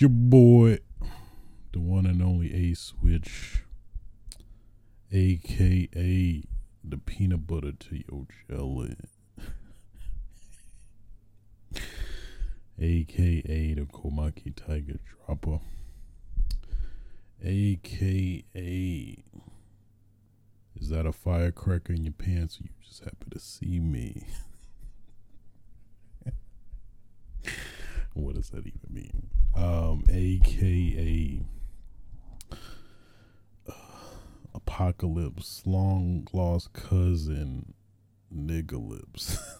your boy, the one and only Ace Switch, aka the peanut butter to your jelly, aka the Komaki Tiger Dropper, aka is that a firecracker in your pants? Or you just happen to see me. what does that even mean? Um, AKA uh, Apocalypse, long lost cousin, nigga.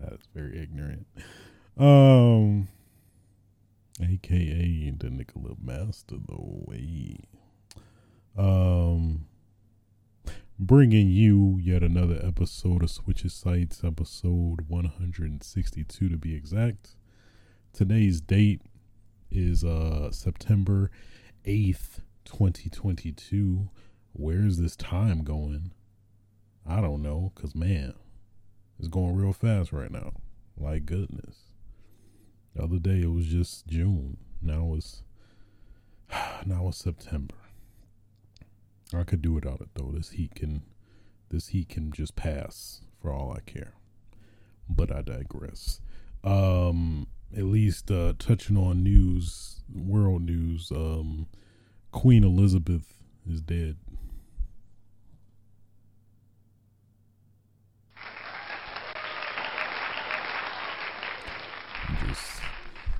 That's very ignorant. Um, AKA the nigga master, the way. Um, bringing you yet another episode of Switches Sites, episode 162 to be exact. Today's date is uh September 8th, 2022. Where's this time going? I don't know, cause man, it's going real fast right now. Like goodness. The other day it was just June. Now it's now it's September. I could do without it though. This heat can this heat can just pass for all I care. But I digress. Um at least uh touching on news, world news, um Queen Elizabeth is dead.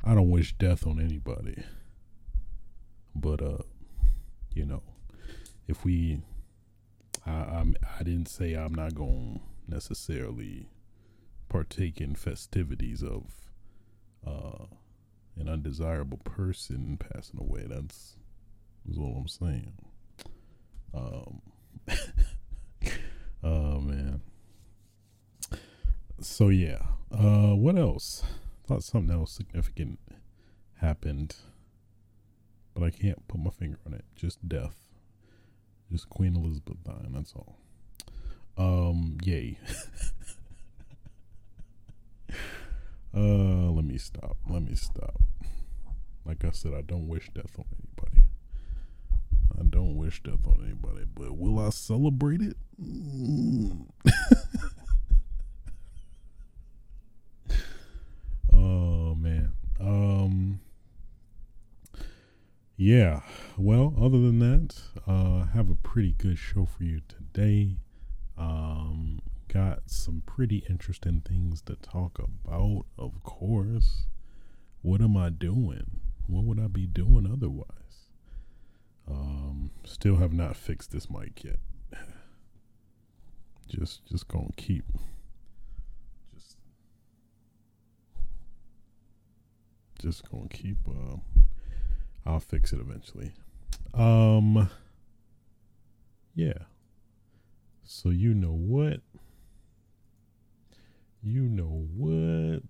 I don't wish death on anybody. But uh you know, if we I I'm, I didn't say I'm not going to necessarily partake in festivities of uh an undesirable person passing away. That's is all I'm saying. Um Oh man. So yeah. Uh what else? Thought something else significant happened. But I can't put my finger on it. Just death. Just Queen Elizabeth dying, that's all. Um, yay. uh let me stop. Let me stop. Like I said, I don't wish death on anybody. I don't wish death on anybody, but will I celebrate it? Mm. oh man. Um yeah. Well, other than that, uh, have a pretty good show for you today. Um, got some pretty interesting things to talk about, of course. What am I doing? What would I be doing otherwise? Um, still have not fixed this mic yet. Just, just gonna keep. Just, just gonna keep. Uh, I'll fix it eventually. Um yeah. So you know what? You know what?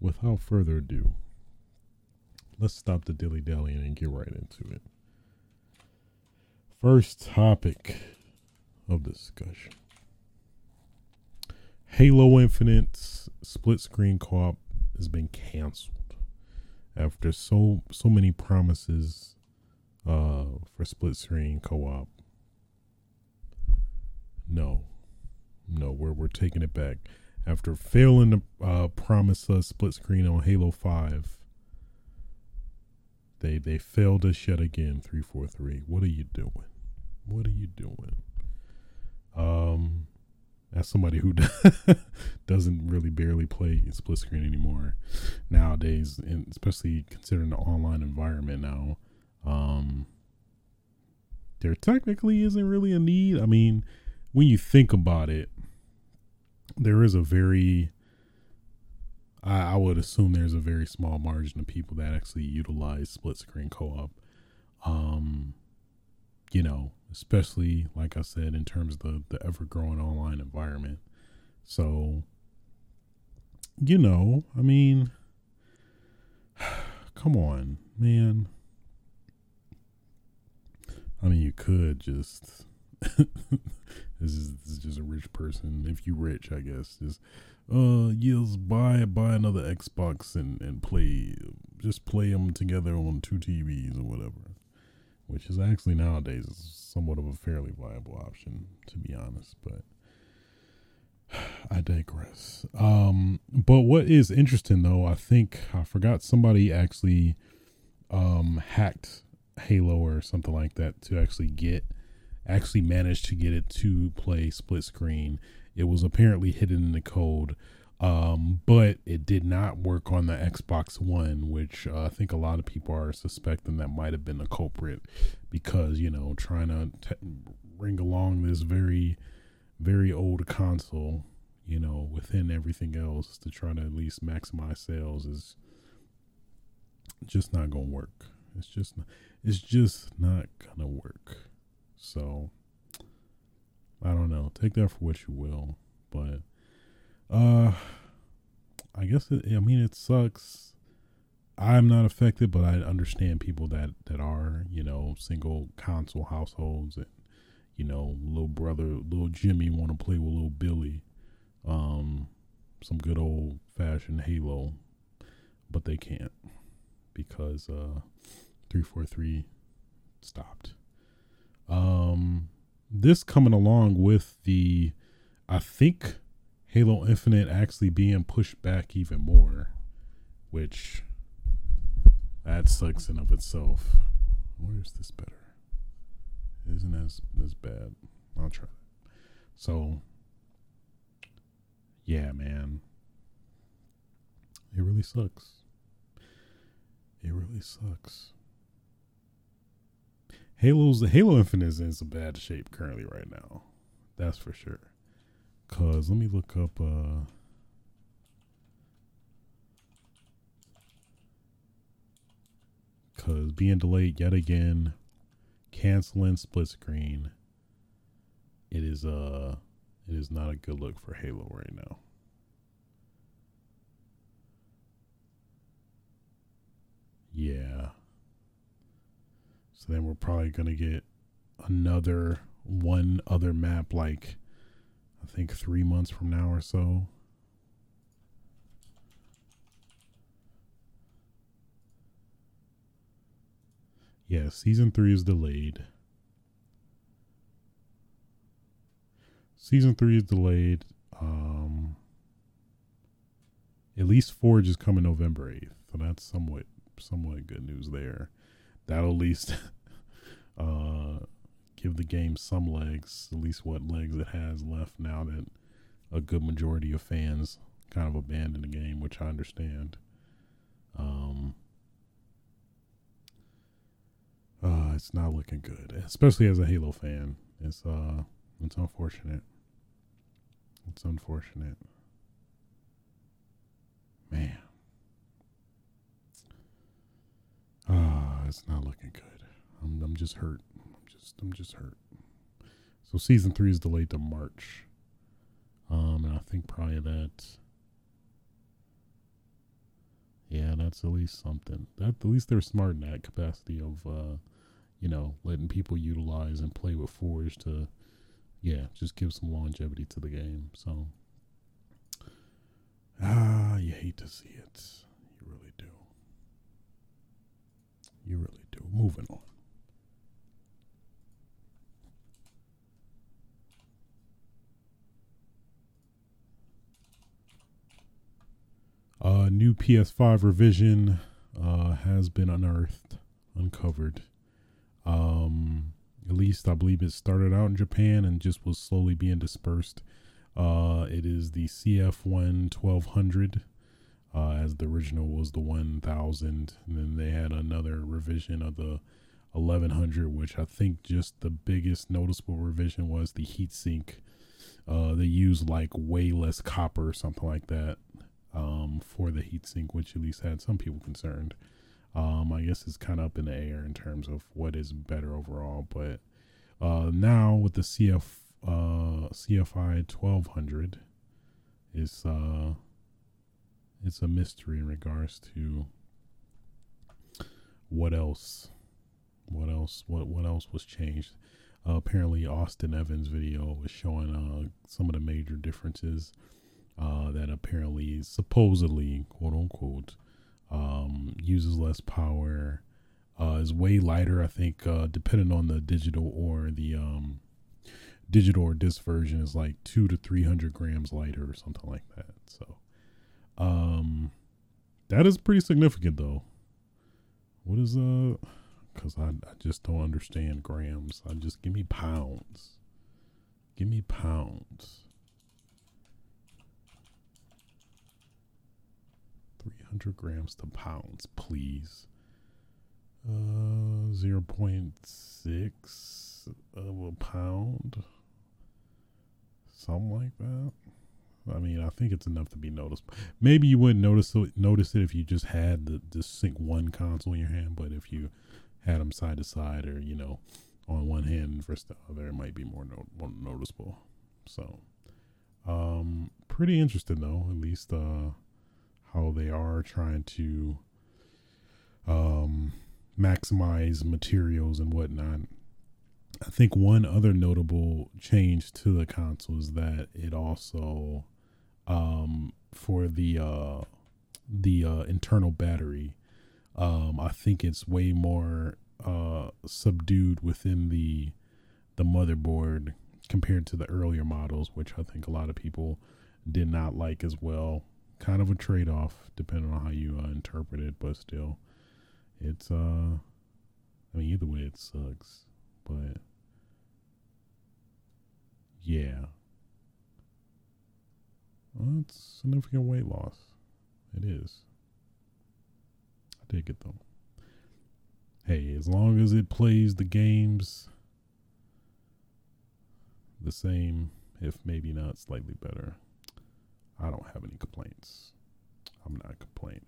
Without further ado, let's stop the dilly dallying and get right into it. First topic of discussion Halo Infinite's split screen co op has been canceled after so so many promises uh for split screen co-op. No. No we're we're taking it back. After failing to uh, promise us split screen on Halo 5 they they failed us yet again 343 what are you doing? What are you doing? Um as somebody who doesn't really barely play split screen anymore nowadays, and especially considering the online environment now, um, there technically isn't really a need. I mean, when you think about it, there is a very, I, I would assume there's a very small margin of people that actually utilize split screen co op. Um, you know, especially like I said, in terms of the, the ever growing online environment. So, you know, I mean, come on, man. I mean, you could just This is, this is just a rich person. If you rich, I guess. Just uh, yes, buy buy another Xbox and and play. Just play them together on two TVs or whatever. Which is actually nowadays somewhat of a fairly viable option, to be honest. But I digress. Um, but what is interesting though, I think I forgot somebody actually um hacked Halo or something like that to actually get actually managed to get it to play split screen. It was apparently hidden in the code. Um, but it did not work on the Xbox One, which uh, I think a lot of people are suspecting that might have been the culprit because you know trying to t- bring along this very very old console, you know, within everything else to try to at least maximize sales is just not gonna work. It's just not, it's just not gonna work. So I don't know. Take that for what you will, but uh I guess it, I mean it sucks. I'm not affected, but I understand people that that are, you know, single console households and you know, little brother, little Jimmy want to play with little Billy. Um, some good old fashioned Halo, but they can't because uh, three four three stopped. Um, this coming along with the, I think, Halo Infinite actually being pushed back even more, which that sucks in of itself. Where is this better? isn't as as bad. I'll try. So, yeah, man, it really sucks. It really sucks. Halo's Halo Infinite is in some bad shape currently right now. That's for sure. Cause let me look up uh cause being delayed yet again canceling split screen. It is uh it is not a good look for Halo right now. Yeah. So then we're probably gonna get another one other map like I think three months from now or so. Yeah, season three is delayed. Season three is delayed. Um, at least Forge is coming November eighth, so that's somewhat somewhat good news there. That'll at least uh, give the game some legs, at least what legs it has left now that a good majority of fans kind of abandoned the game, which I understand. Um, uh, it's not looking good, especially as a Halo fan. It's uh, it's unfortunate. It's unfortunate, man. Ah, uh, it's not looking good. I'm I'm just hurt. Just I'm just hurt. So season three is delayed to March. Um, and I think probably that. Yeah, that's at least something. That at least they're smart in that capacity of uh, you know, letting people utilize and play with Forge to, yeah, just give some longevity to the game. So, ah, you hate to see it. You really do. You really do. Moving on. A new PS5 revision uh, has been unearthed, uncovered. Um, at least I believe it started out in Japan and just was slowly being dispersed. Uh, it is the CFI 1200, uh, as the original was the 1000. And then they had another revision of the 1100, which I think just the biggest noticeable revision was the heatsink. Uh, they used like way less copper or something like that um, for the heatsink, which at least had some people concerned. Um, I guess it's kind of up in the air in terms of what is better overall. But uh, now with the CF uh, CFI twelve hundred, it's uh, it's a mystery in regards to what else, what else, what what else was changed. Uh, apparently, Austin Evans' video was showing uh, some of the major differences uh, that apparently, supposedly, quote unquote, um, uses less power, uh, is way lighter. I think, uh, depending on the digital or the um, digital or disc version, is like two to three hundred grams lighter or something like that. So, um, that is pretty significant, though. What is uh? Because I I just don't understand grams. I just give me pounds. Give me pounds. 300 grams to pounds, please. Uh, 0.6 of a pound. Something like that. I mean, I think it's enough to be noticed. Maybe you wouldn't notice it, notice it if you just had the, just Sync 1 console in your hand, but if you had them side to side or, you know, on one hand versus the other, it might be more, no, more noticeable. So, um, pretty interesting though, at least, uh, how they are trying to um, maximize materials and whatnot. I think one other notable change to the console is that it also, um, for the uh, the uh, internal battery, um, I think it's way more uh, subdued within the the motherboard compared to the earlier models, which I think a lot of people did not like as well kind of a trade off depending on how you uh, interpret it, but still, it's uh, I mean either way it sucks, but yeah, well, it's significant weight loss. It is. I dig it though. Hey, as long as it plays the games the same, if maybe not slightly better, I don't have any complaints. I'm not complaining.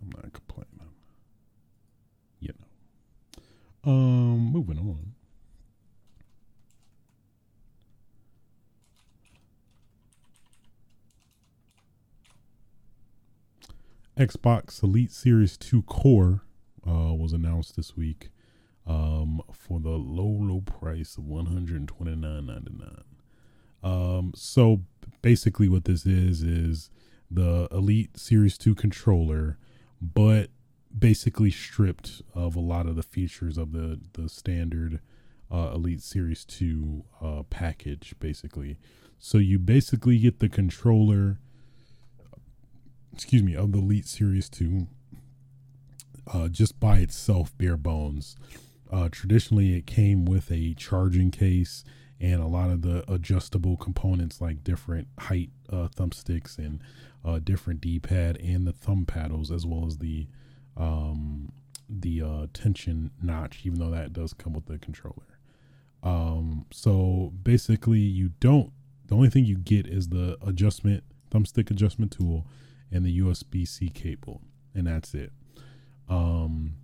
I'm not complaining. You know. Um, moving on. Xbox Elite Series 2 Core uh, was announced this week um, for the low, low price of $129.99. Um, so basically, what this is is the Elite Series 2 controller, but basically stripped of a lot of the features of the, the standard uh, Elite Series 2 uh, package, basically. So you basically get the controller, excuse me, of the Elite Series 2 uh, just by itself, bare bones. Uh, traditionally, it came with a charging case and a lot of the adjustable components like different height uh, thumbsticks and uh, different D-pad and the thumb paddles as well as the um, the uh, tension notch, even though that does come with the controller. Um, so basically, you don't. The only thing you get is the adjustment thumbstick adjustment tool and the USB C cable, and that's it. Um,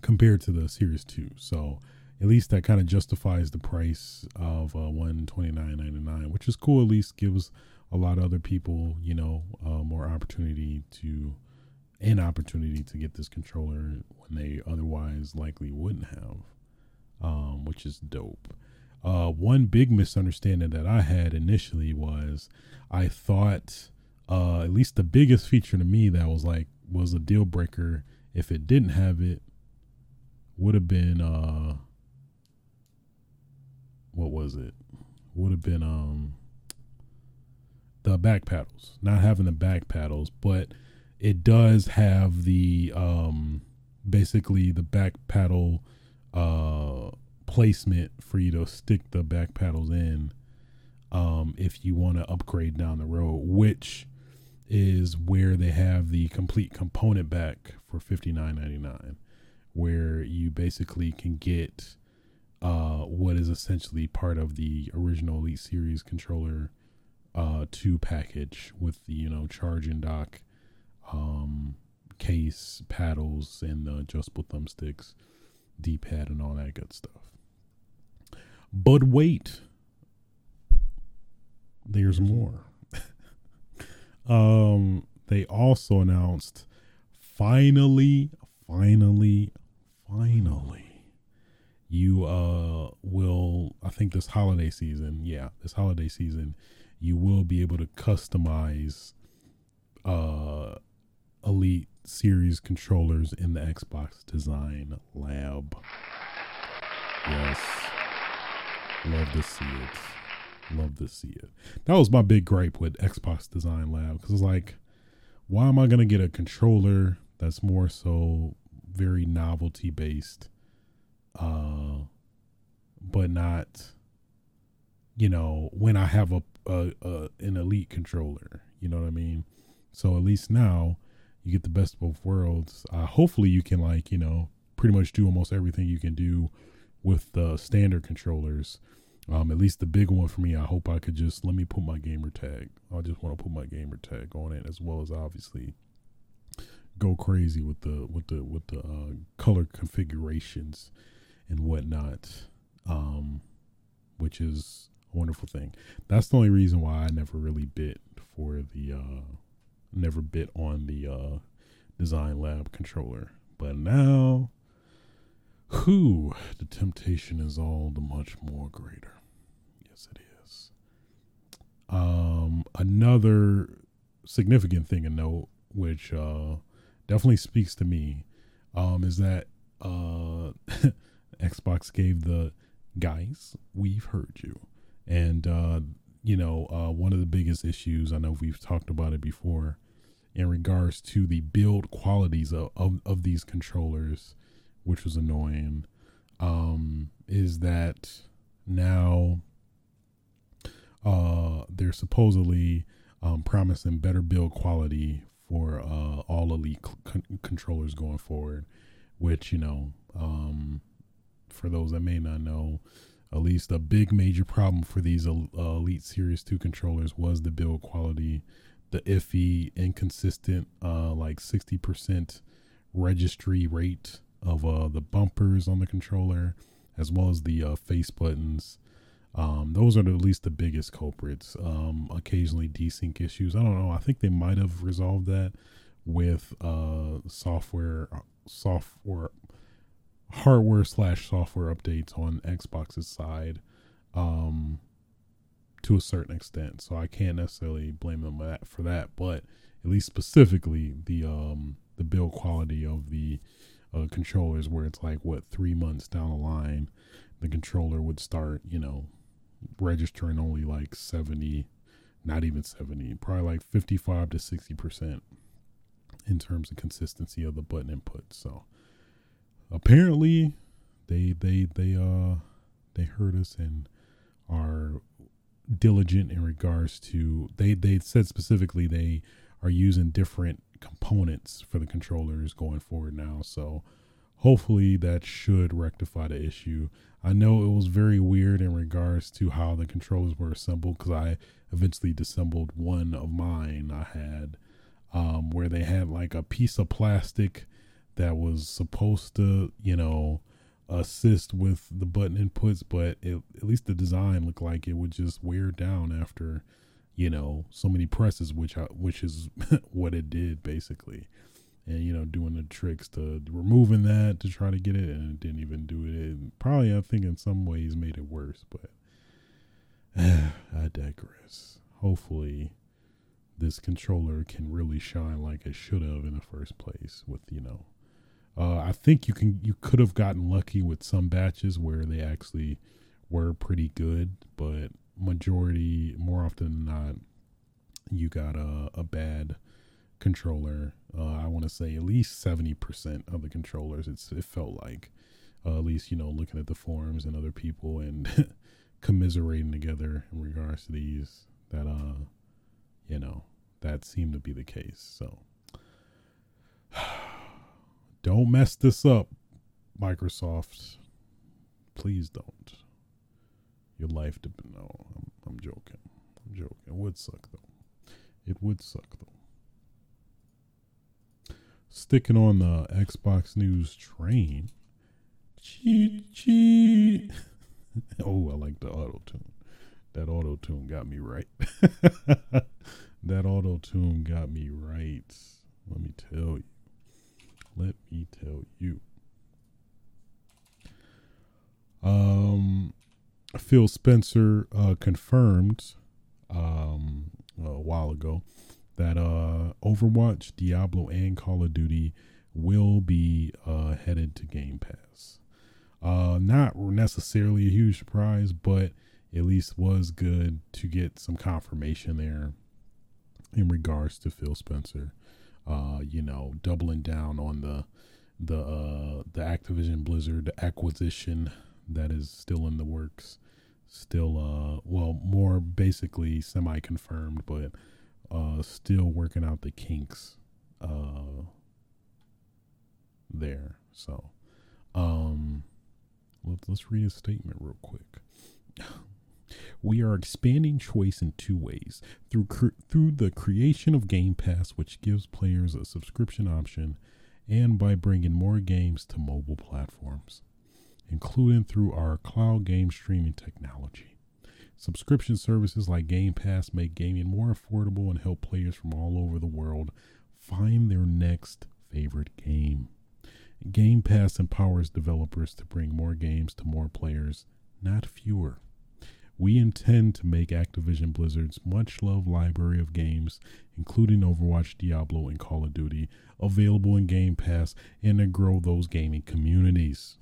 compared to the Series Two, so at least that kind of justifies the price of uh, one twenty nine ninety nine, which is cool. At least gives a lot of other people, you know, uh, more opportunity to an opportunity to get this controller when they otherwise likely wouldn't have, um, which is dope. Uh, one big misunderstanding that I had initially was I thought, uh, at least the biggest feature to me that was like was a deal breaker if it didn't have it would have been uh what was it? Would have been um the back paddles. Not having the back paddles, but it does have the um basically the back paddle uh placement for you to stick the back paddles in um if you want to upgrade down the road, which is where they have the complete component back for fifty nine ninety nine, where you basically can get uh, what is essentially part of the original Elite Series controller uh, 2 package with the, you know, charge and dock um, case, paddles, and the adjustable thumbsticks, D pad, and all that good stuff. But wait, there's more. um, they also announced finally, finally, finally you uh will I think this holiday season, yeah, this holiday season, you will be able to customize uh Elite Series controllers in the Xbox Design Lab. Yes. Love to see it. Love to see it. That was my big gripe with Xbox Design Lab because it's like, why am I going to get a controller that's more so very novelty based, uh, but not, you know, when I have a, a, a an elite controller, you know what I mean? So at least now you get the best of both worlds. Uh, hopefully you can like you know pretty much do almost everything you can do with the standard controllers. Um, at least the big one for me, I hope I could just let me put my gamer tag. I just want to put my gamer tag on it, as well as obviously go crazy with the with the with the uh, color configurations and whatnot, um, which is a wonderful thing. That's the only reason why I never really bit for the uh, never bit on the uh, Design Lab controller, but now who the temptation is all the much more greater. Yes, it is. Um, another significant thing to note, which uh, definitely speaks to me, um, is that uh, Xbox gave the guys, we've heard you. And, uh, you know, uh, one of the biggest issues, I know we've talked about it before, in regards to the build qualities of, of, of these controllers which was annoying, um, is that now uh, they're supposedly um, promising better build quality for uh, all elite c- controllers going forward, which, you know, um, for those that may not know, at least a big major problem for these uh, Elite Series 2 controllers was the build quality, the iffy, inconsistent, uh, like 60% registry rate of uh, the bumpers on the controller, as well as the uh, face buttons. Um, those are the, at least the biggest culprits. Um, occasionally desync issues. I don't know. I think they might have resolved that with uh, software, software, hardware slash software updates on Xbox's side, um, to a certain extent. So I can't necessarily blame them for that. But at least specifically the um the build quality of the uh, controllers where it's like what three months down the line the controller would start you know registering only like 70 not even 70 probably like 55 to 60 percent in terms of consistency of the button input so apparently they they they uh they heard us and are diligent in regards to they they said specifically they are using different components for the controllers going forward now. So hopefully that should rectify the issue. I know it was very weird in regards to how the controllers were assembled because I eventually disassembled one of mine I had um, where they had like a piece of plastic that was supposed to, you know, assist with the button inputs, but it, at least the design looked like it would just wear down after you know so many presses which I, which is what it did basically. And you know doing the tricks to removing that to try to get it and it didn't even do it. Probably i think in some ways made it worse but i digress. Hopefully this controller can really shine like it should have in the first place with you know uh, i think you can you could have gotten lucky with some batches where they actually were pretty good but majority, more often than not, you got a, a bad controller. Uh, I want to say at least 70% of the controllers, it's it felt like, uh, at least, you know, looking at the forums and other people and commiserating together in regards to these, that, uh, you know, that seemed to be the case. So don't mess this up, Microsoft. Please don't your life depend. No, I'm, I'm joking. I'm joking. It would suck though. It would suck though. Sticking on the Xbox News train. Cheat, cheat. oh, I like the auto tune. That auto tune got me right. that auto tune got me right. Let me tell you. Let me tell you. Um, Phil Spencer uh, confirmed um, a while ago that uh, Overwatch, Diablo, and Call of Duty will be uh, headed to Game Pass. Uh, not necessarily a huge surprise, but at least was good to get some confirmation there in regards to Phil Spencer. Uh, you know, doubling down on the the uh, the Activision Blizzard acquisition that is still in the works. Still, uh, well, more basically semi confirmed, but uh, still working out the kinks uh, there. So, um, let's let's read a statement real quick. We are expanding choice in two ways through through the creation of Game Pass, which gives players a subscription option, and by bringing more games to mobile platforms, including through our cloud game streaming technology. Subscription services like Game Pass make gaming more affordable and help players from all over the world find their next favorite game. Game Pass empowers developers to bring more games to more players, not fewer. We intend to make Activision Blizzard's much loved library of games, including Overwatch, Diablo, and Call of Duty, available in Game Pass and to grow those gaming communities.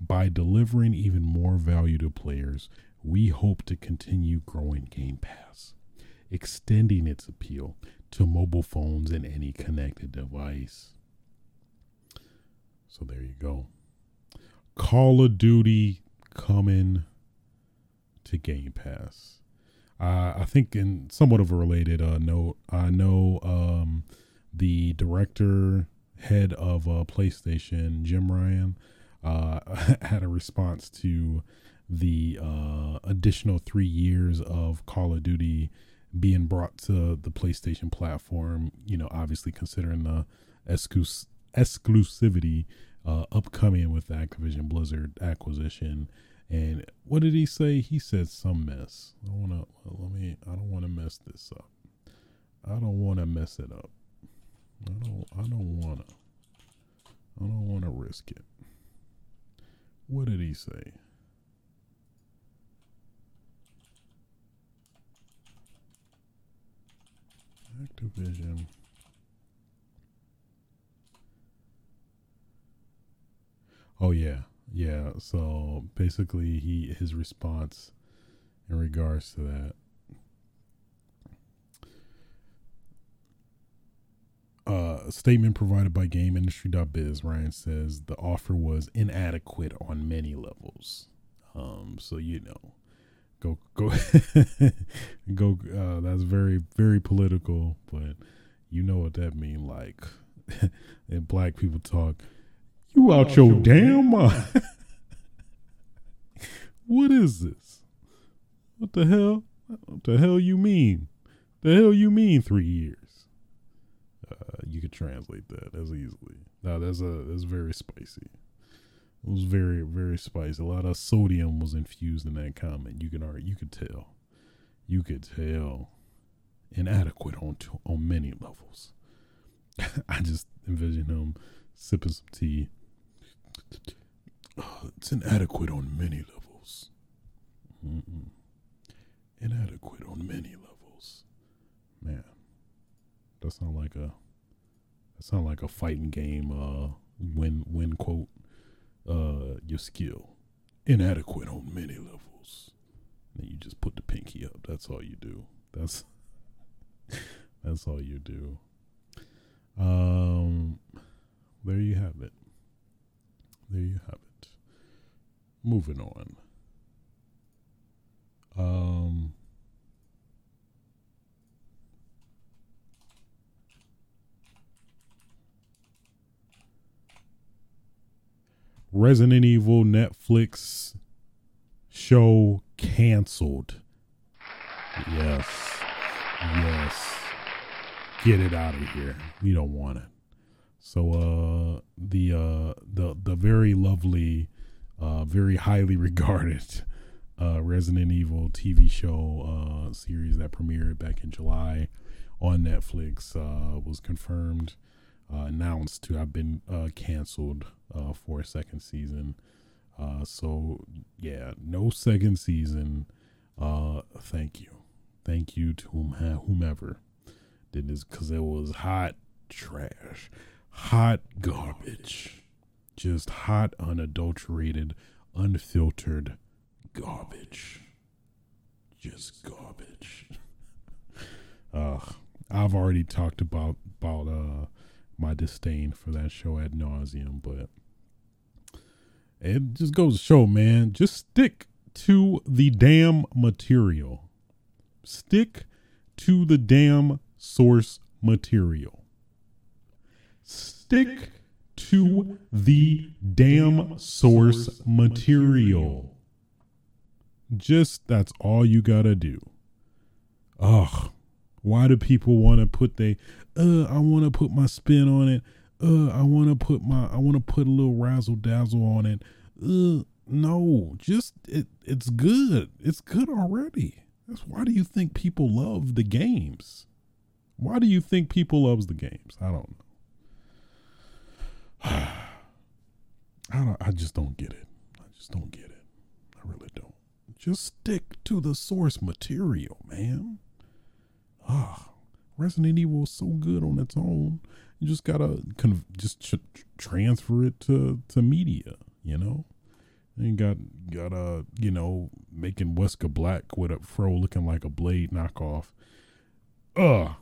By delivering even more value to players, we hope to continue growing Game Pass, extending its appeal to mobile phones and any connected device. So there you go. Call of Duty coming to Game Pass. Uh, I think in somewhat of a related uh, note, I know um, the director head of uh, PlayStation, Jim Ryan, uh, had a response to the uh, additional three years of Call of Duty being brought to the PlayStation platform. You know, obviously considering the exclus- exclusivity uh, upcoming with the Activision Blizzard acquisition. And what did he say? He said some mess. I wanna let me. I don't want to mess this up. I don't want to mess it up. I don't. I don't wanna. I don't want to risk it. What did he say? Activision. Oh yeah, yeah. So basically, he his response in regards to that. Uh, statement provided by GameIndustry.biz, Ryan says the offer was inadequate on many levels. Um, so you know, go go go. Uh, that's very very political, but you know what that mean. Like, and black people talk. You out your damn mind. what is this? What the hell? What the hell you mean? The hell you mean three years? Uh, you could translate that as easily. Now that's a that's very spicy. It was very very spicy. A lot of sodium was infused in that comment. You can already you could tell. You could tell. Inadequate on on many levels. I just envision him sipping some tea. It's inadequate on many levels. Mm-mm. Inadequate on many levels. Man, that sound like a that sound like a fighting game. Uh, win win quote. Uh, your skill inadequate on many levels. And you just put the pinky up. That's all you do. That's that's all you do. Um, there you have it. There you have it. Moving on. Um, Resident Evil Netflix show canceled. Yes. Yes. Get it out of here. We don't want it. So uh the uh the the very lovely uh very highly regarded uh Resident Evil TV show uh series that premiered back in July on Netflix uh was confirmed announced to have been canceled for a second season. So yeah, no second season. Thank you, thank you to whomever did this because it was hot trash, hot garbage, just hot, unadulterated, unfiltered garbage, just garbage. uh, I've already talked about about uh my disdain for that show ad nauseum, but it just goes to show, man, just stick to the damn material. Stick to the damn source material. Stick to the damn source material. Just that's all you gotta do. Ugh. Why do people want to put they uh I want to put my spin on it. Uh I want to put my I want to put a little razzle dazzle on it. Uh no, just it it's good. It's good already. That's why do you think people love the games? Why do you think people loves the games? I don't know. I don't I just don't get it. I just don't get it. I really don't. Just stick to the source material, man ah, Resident Evil is so good on its own. You just gotta conv- just ch- transfer it to to media, you know. And got got uh you know making Wesker Black with a fro looking like a Blade knockoff. Uh,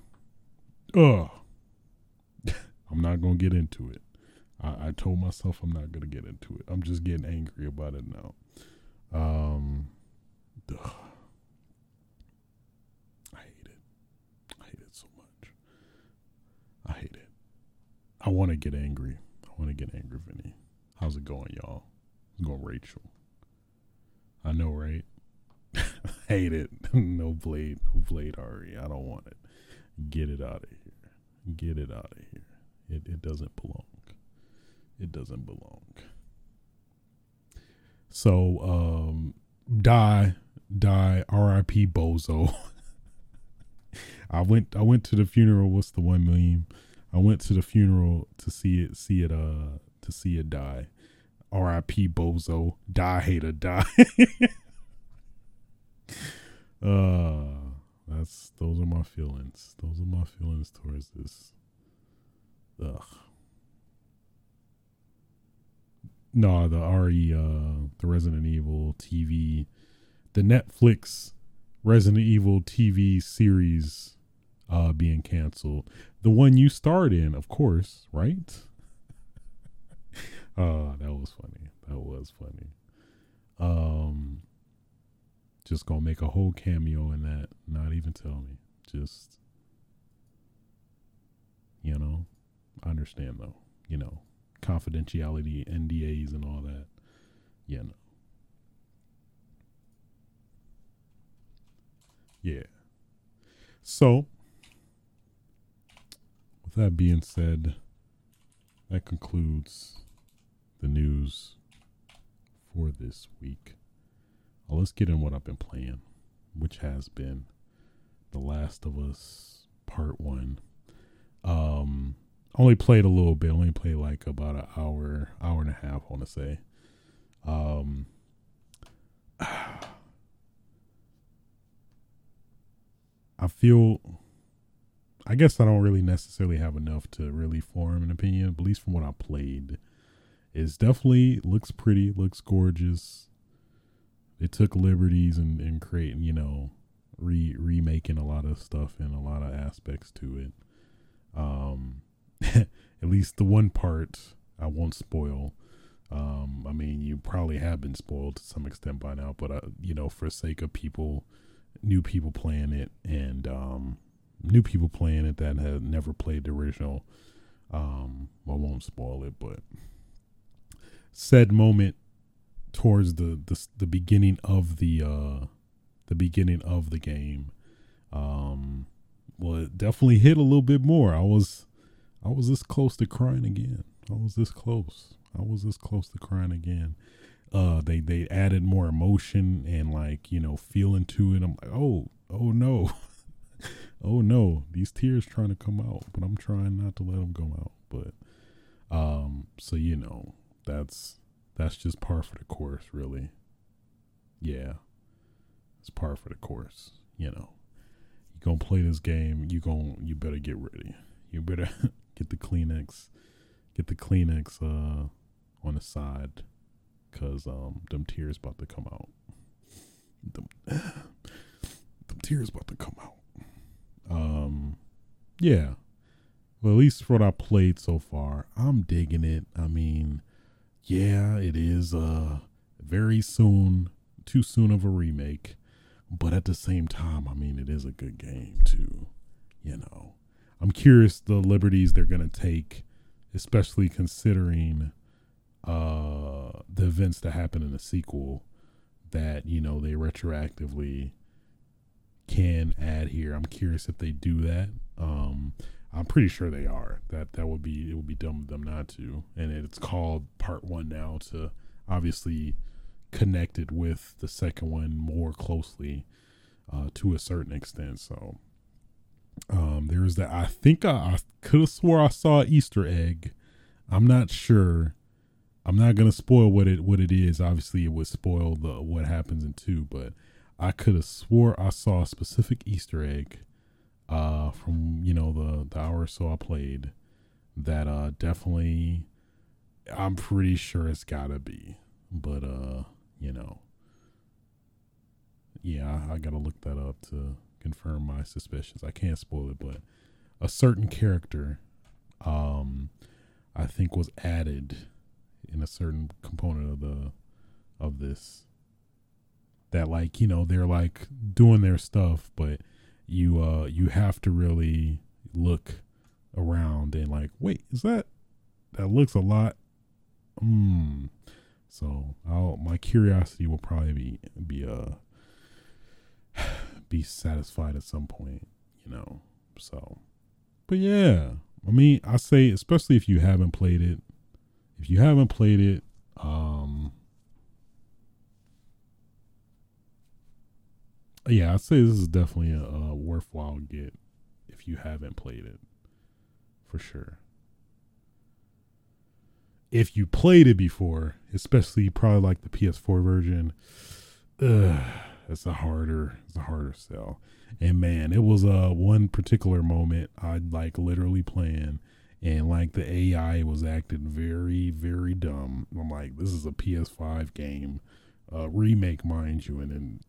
uh. I'm not gonna get into it. I, I told myself I'm not gonna get into it. I'm just getting angry about it now. Um. Ugh. I hate it. I hate it so much. I hate it. I want to get angry. I want to get angry, Vinny. How's it going, y'all? It's going, Rachel. I know, right? hate it. no blade. No blade, Ari. I don't want it. Get it out of here. Get it out of here. It, it doesn't belong. It doesn't belong. So, um, die, die, R.I.P. Bozo. I went I went to the funeral. What's the one million? I went to the funeral to see it see it uh to see it die. R.I.P. Bozo. Die hater die. uh that's those are my feelings. Those are my feelings towards this. Ugh. No, the RE uh the Resident Evil TV the Netflix Resident Evil TV series uh, being canceled. The one you starred in, of course, right? uh, that was funny. That was funny. Um, just gonna make a whole cameo in that. Not even tell me. Just, you know, I understand though. You know, confidentiality, NDAs, and all that. You know. Yeah. So, with that being said, that concludes the news for this week. Well, let's get in what I've been playing, which has been The Last of Us Part 1. Um, only played a little bit, only played like about an hour, hour and a half, I want to say. Um, I feel I guess I don't really necessarily have enough to really form an opinion, at least from what I played. It's definitely looks pretty, looks gorgeous. It took liberties and, and creating, you know, re remaking a lot of stuff and a lot of aspects to it. Um at least the one part I won't spoil. Um, I mean, you probably have been spoiled to some extent by now, but uh, you know, for sake of people new people playing it and um, new people playing it that have never played the original. Um, I won't spoil it, but said moment towards the the, the beginning of the uh, the beginning of the game, um, well, it definitely hit a little bit more. I was I was this close to crying again. I was this close. I was this close to crying again uh they they added more emotion and like you know feeling to it i'm like oh oh no oh no these tears trying to come out but i'm trying not to let them go out but um so you know that's that's just par for the course, really. Yeah, it's par for the course. You know, you gonna play this game. You gon' you better get ready. You better get the Kleenex, get the Kleenex uh, on the side, cause um them tears about to come out. Them, them tears about to come out. Um, yeah. Well, at least for what I played so far, I'm digging it. I mean, yeah, it is uh very soon, too soon of a remake, but at the same time, I mean, it is a good game too. You know, I'm curious the liberties they're gonna take, especially considering uh the events that happen in the sequel that you know they retroactively can add here. I'm curious if they do that. Um, I'm pretty sure they are. That that would be it would be dumb of them not to. And it's called Part One now to obviously connect it with the second one more closely uh, to a certain extent. So um, there is that. I think I, I could have swore I saw an Easter egg. I'm not sure. I'm not gonna spoil what it what it is. Obviously, it would spoil the what happens in two, but I could have swore I saw a specific Easter egg uh, from you know the the hour or so I played that uh, definitely I'm pretty sure it's gotta be, but uh, you know, yeah, I, I gotta look that up to confirm my suspicions. I can't spoil it, but a certain character, um, I think was added in a certain component of the of this that like you know they're like doing their stuff but you uh you have to really look around and like wait is that that looks a lot hmm so i'll my curiosity will probably be be uh be satisfied at some point you know so but yeah i mean i say especially if you haven't played it if you haven't played it um yeah, I'd say this is definitely a, a worthwhile get if you haven't played it, for sure. If you played it before, especially probably like the PS4 version, ugh, it's a harder, it's a harder sell. And man, it was uh one particular moment I'd like literally playing and like the AI was acting very, very dumb. I'm like, this is a PS5 game, uh, remake, mind you, and then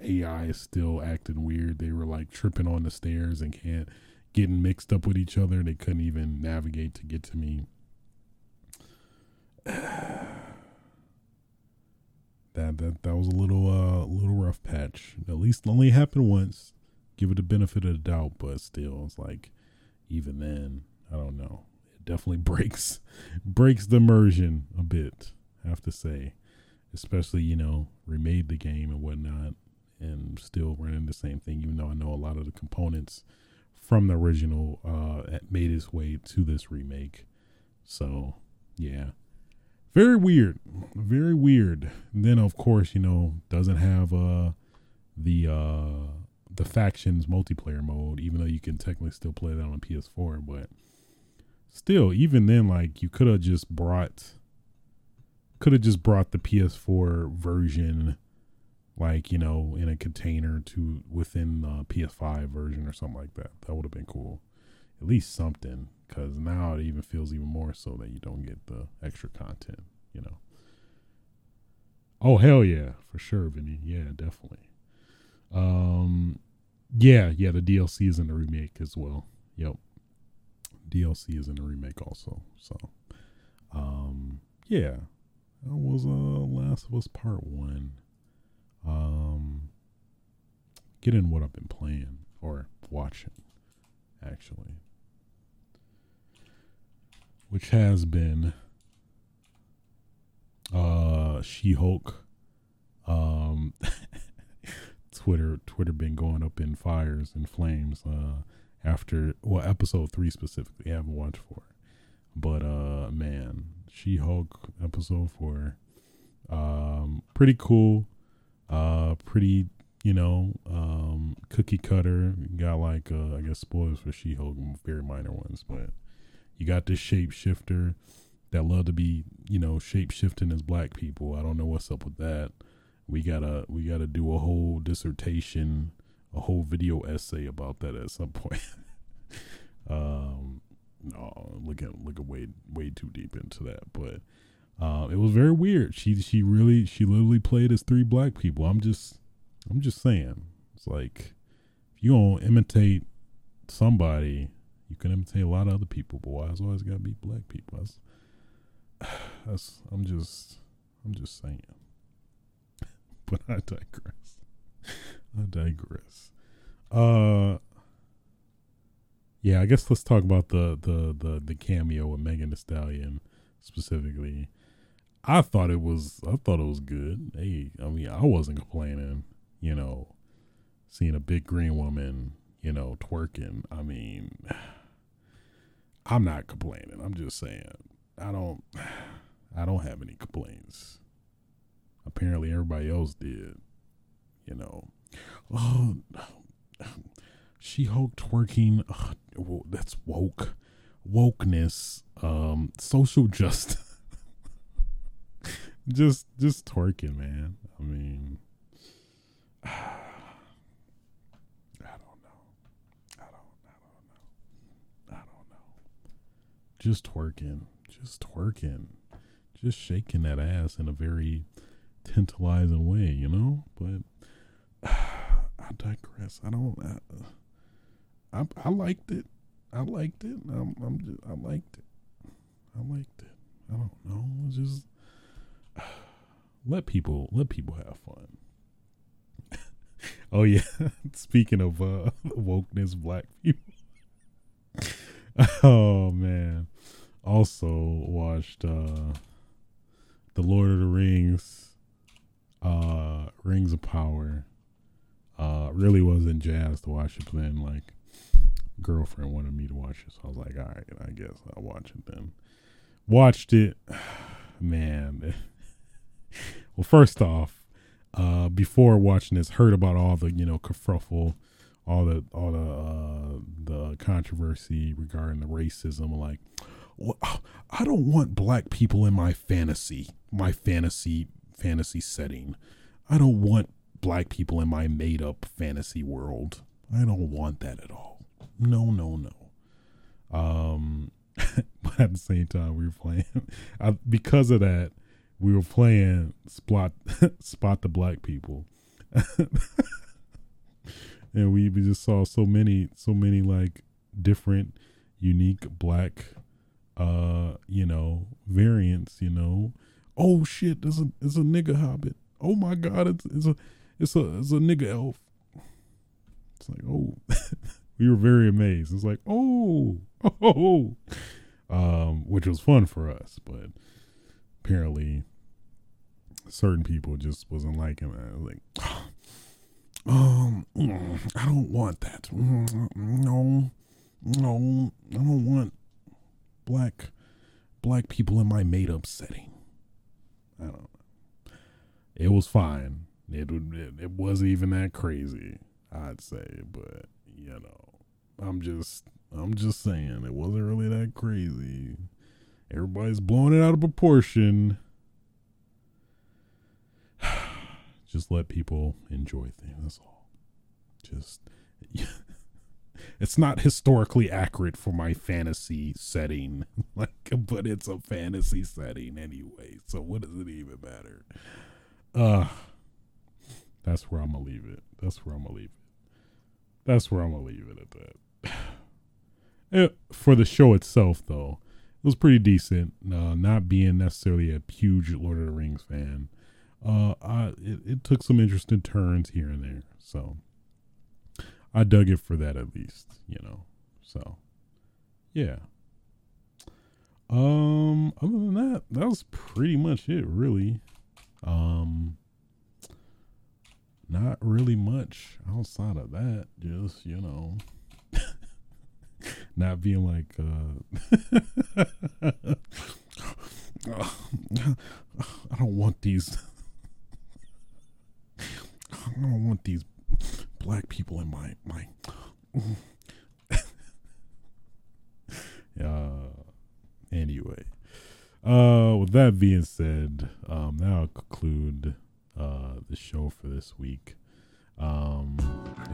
AI is still acting weird. They were like tripping on the stairs and can't getting mixed up with each other. They couldn't even navigate to get to me. that that that was a little uh little rough patch. At least only happened once. Give it the benefit of the doubt, but still, it's like even then, I don't know. It definitely breaks breaks the immersion a bit. I have to say, especially you know remade the game and whatnot and still running the same thing, even though I know a lot of the components from the original uh, made its way to this remake. So, yeah. Very weird. Very weird. And then of course, you know, doesn't have uh the uh the factions multiplayer mode, even though you can technically still play that on PS4, but still, even then, like you could have just brought could have just brought the PS4 version like you know in a container to within the PS5 version or something like that. That would have been cool. At least something, because now it even feels even more so that you don't get the extra content. You know. Oh hell yeah, for sure, Vinny. Yeah, definitely. Um, yeah, yeah. The DLC is in the remake as well. Yep. DLC is in the remake also. So, um, yeah, that was uh Last of Us Part One um, get in what I've been playing or watching, actually, which has been uh, She Hulk. Um, Twitter, Twitter been going up in fires and flames. Uh, after well, episode three specifically, I haven't watched four, but uh, man, She Hulk episode four, um, pretty cool uh, pretty, you know, um, cookie cutter. got like, uh, I guess spoilers for She Hulk, very minor ones, but you got this shapeshifter that love to be, you know, shapeshifting as black people. I don't know what's up with that. We gotta we gotta do a whole dissertation, a whole video essay about that at some point. um, no, look at look at way way too deep into that, but uh, it was very weird. She she really she literally played as three black people. I'm just I'm just saying. It's like if you don't imitate somebody, you can imitate a lot of other people. But why it's always got to be black people? That's, that's I'm just I'm just saying. but I digress. I digress. Uh yeah, I guess let's talk about the the the, the cameo with Megan Thee Stallion specifically. I thought it was I thought it was good. Hey, I mean, I wasn't complaining, you know, seeing a big green woman, you know, twerking. I mean, I'm not complaining. I'm just saying I don't I don't have any complaints. Apparently everybody else did. You know. Oh she Hulk twerking. Oh, that's woke. Wokeness. Um social justice. just just twerking, man. I mean, I don't know. I don't. I don't know. I don't know. Just twerking. Just twerking. Just shaking that ass in a very tantalizing way, you know. But I digress. I don't. I, I, I liked it. I liked it. I'm, I'm just, I liked it. I liked it. I don't know. It's just let people let people have fun. oh yeah, speaking of uh, wokeness, black people. oh man, also watched uh, the Lord of the Rings, uh, Rings of Power. Uh, really wasn't jazzed to watch it, but then like girlfriend wanted me to watch it, so I was like, all right, I guess I'll watch it then. Watched it, man. Well, first off, uh, before watching this, heard about all the you know kerfuffle, all the all the uh, the controversy regarding the racism. Like, I don't want black people in my fantasy, my fantasy fantasy setting. I don't want black people in my made up fantasy world. I don't want that at all. No, no, no. Um, but at the same time, we were playing I, because of that we were playing spot spot the black people and we, we just saw so many so many like different unique black uh you know variants you know. Oh shit there's a there's a nigga hobbit. Oh my god it's it's a it's a it's a nigga elf. It's like oh we were very amazed. It's like oh oh. Um which was fun for us but apparently certain people just wasn't liking it. Like, um, I don't want that. No, no, I don't want black black people in my made up setting. I don't know. It was fine. It, it it wasn't even that crazy, I'd say, but you know, I'm just I'm just saying it wasn't really that crazy. Everybody's blowing it out of proportion. Just let people enjoy things. That's all. Just it's not historically accurate for my fantasy setting, like, but it's a fantasy setting anyway. So what does it even matter? Uh that's where I'm gonna leave it. That's where I'm gonna leave it. That's where I'm gonna leave it at that. Eh, for the show itself, though, it was pretty decent. Uh, not being necessarily a huge Lord of the Rings fan, uh, I it, it took some interesting turns here and there. So I dug it for that at least, you know. So yeah. Um, other than that, that was pretty much it, really. Um, not really much outside of that. Just you know, not being like, uh, I don't want these I don't want these black people in my my. uh, anyway, Uh, with that being said, um, that'll conclude uh, the show for this week. Um,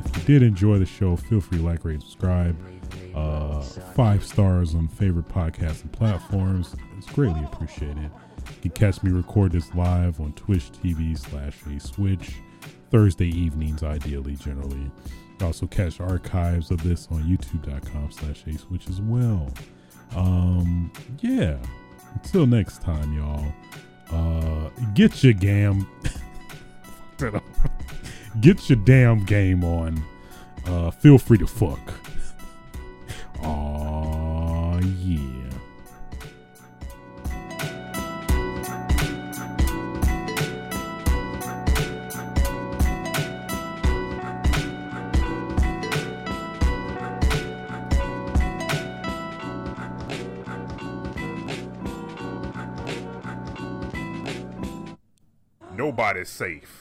if you did enjoy the show, feel free to like, rate, and subscribe. Uh, five stars on favorite podcasts podcasting platforms. It's greatly appreciated. You can catch me record this live on Twitch TV slash A Switch Thursday evenings, ideally, generally. You also catch archives of this on youtube.com slash A Switch as well. Um, yeah. Until next time, y'all. Uh, get your gam. get your damn game on. Uh, feel free to fuck. Aw, Nobody's safe.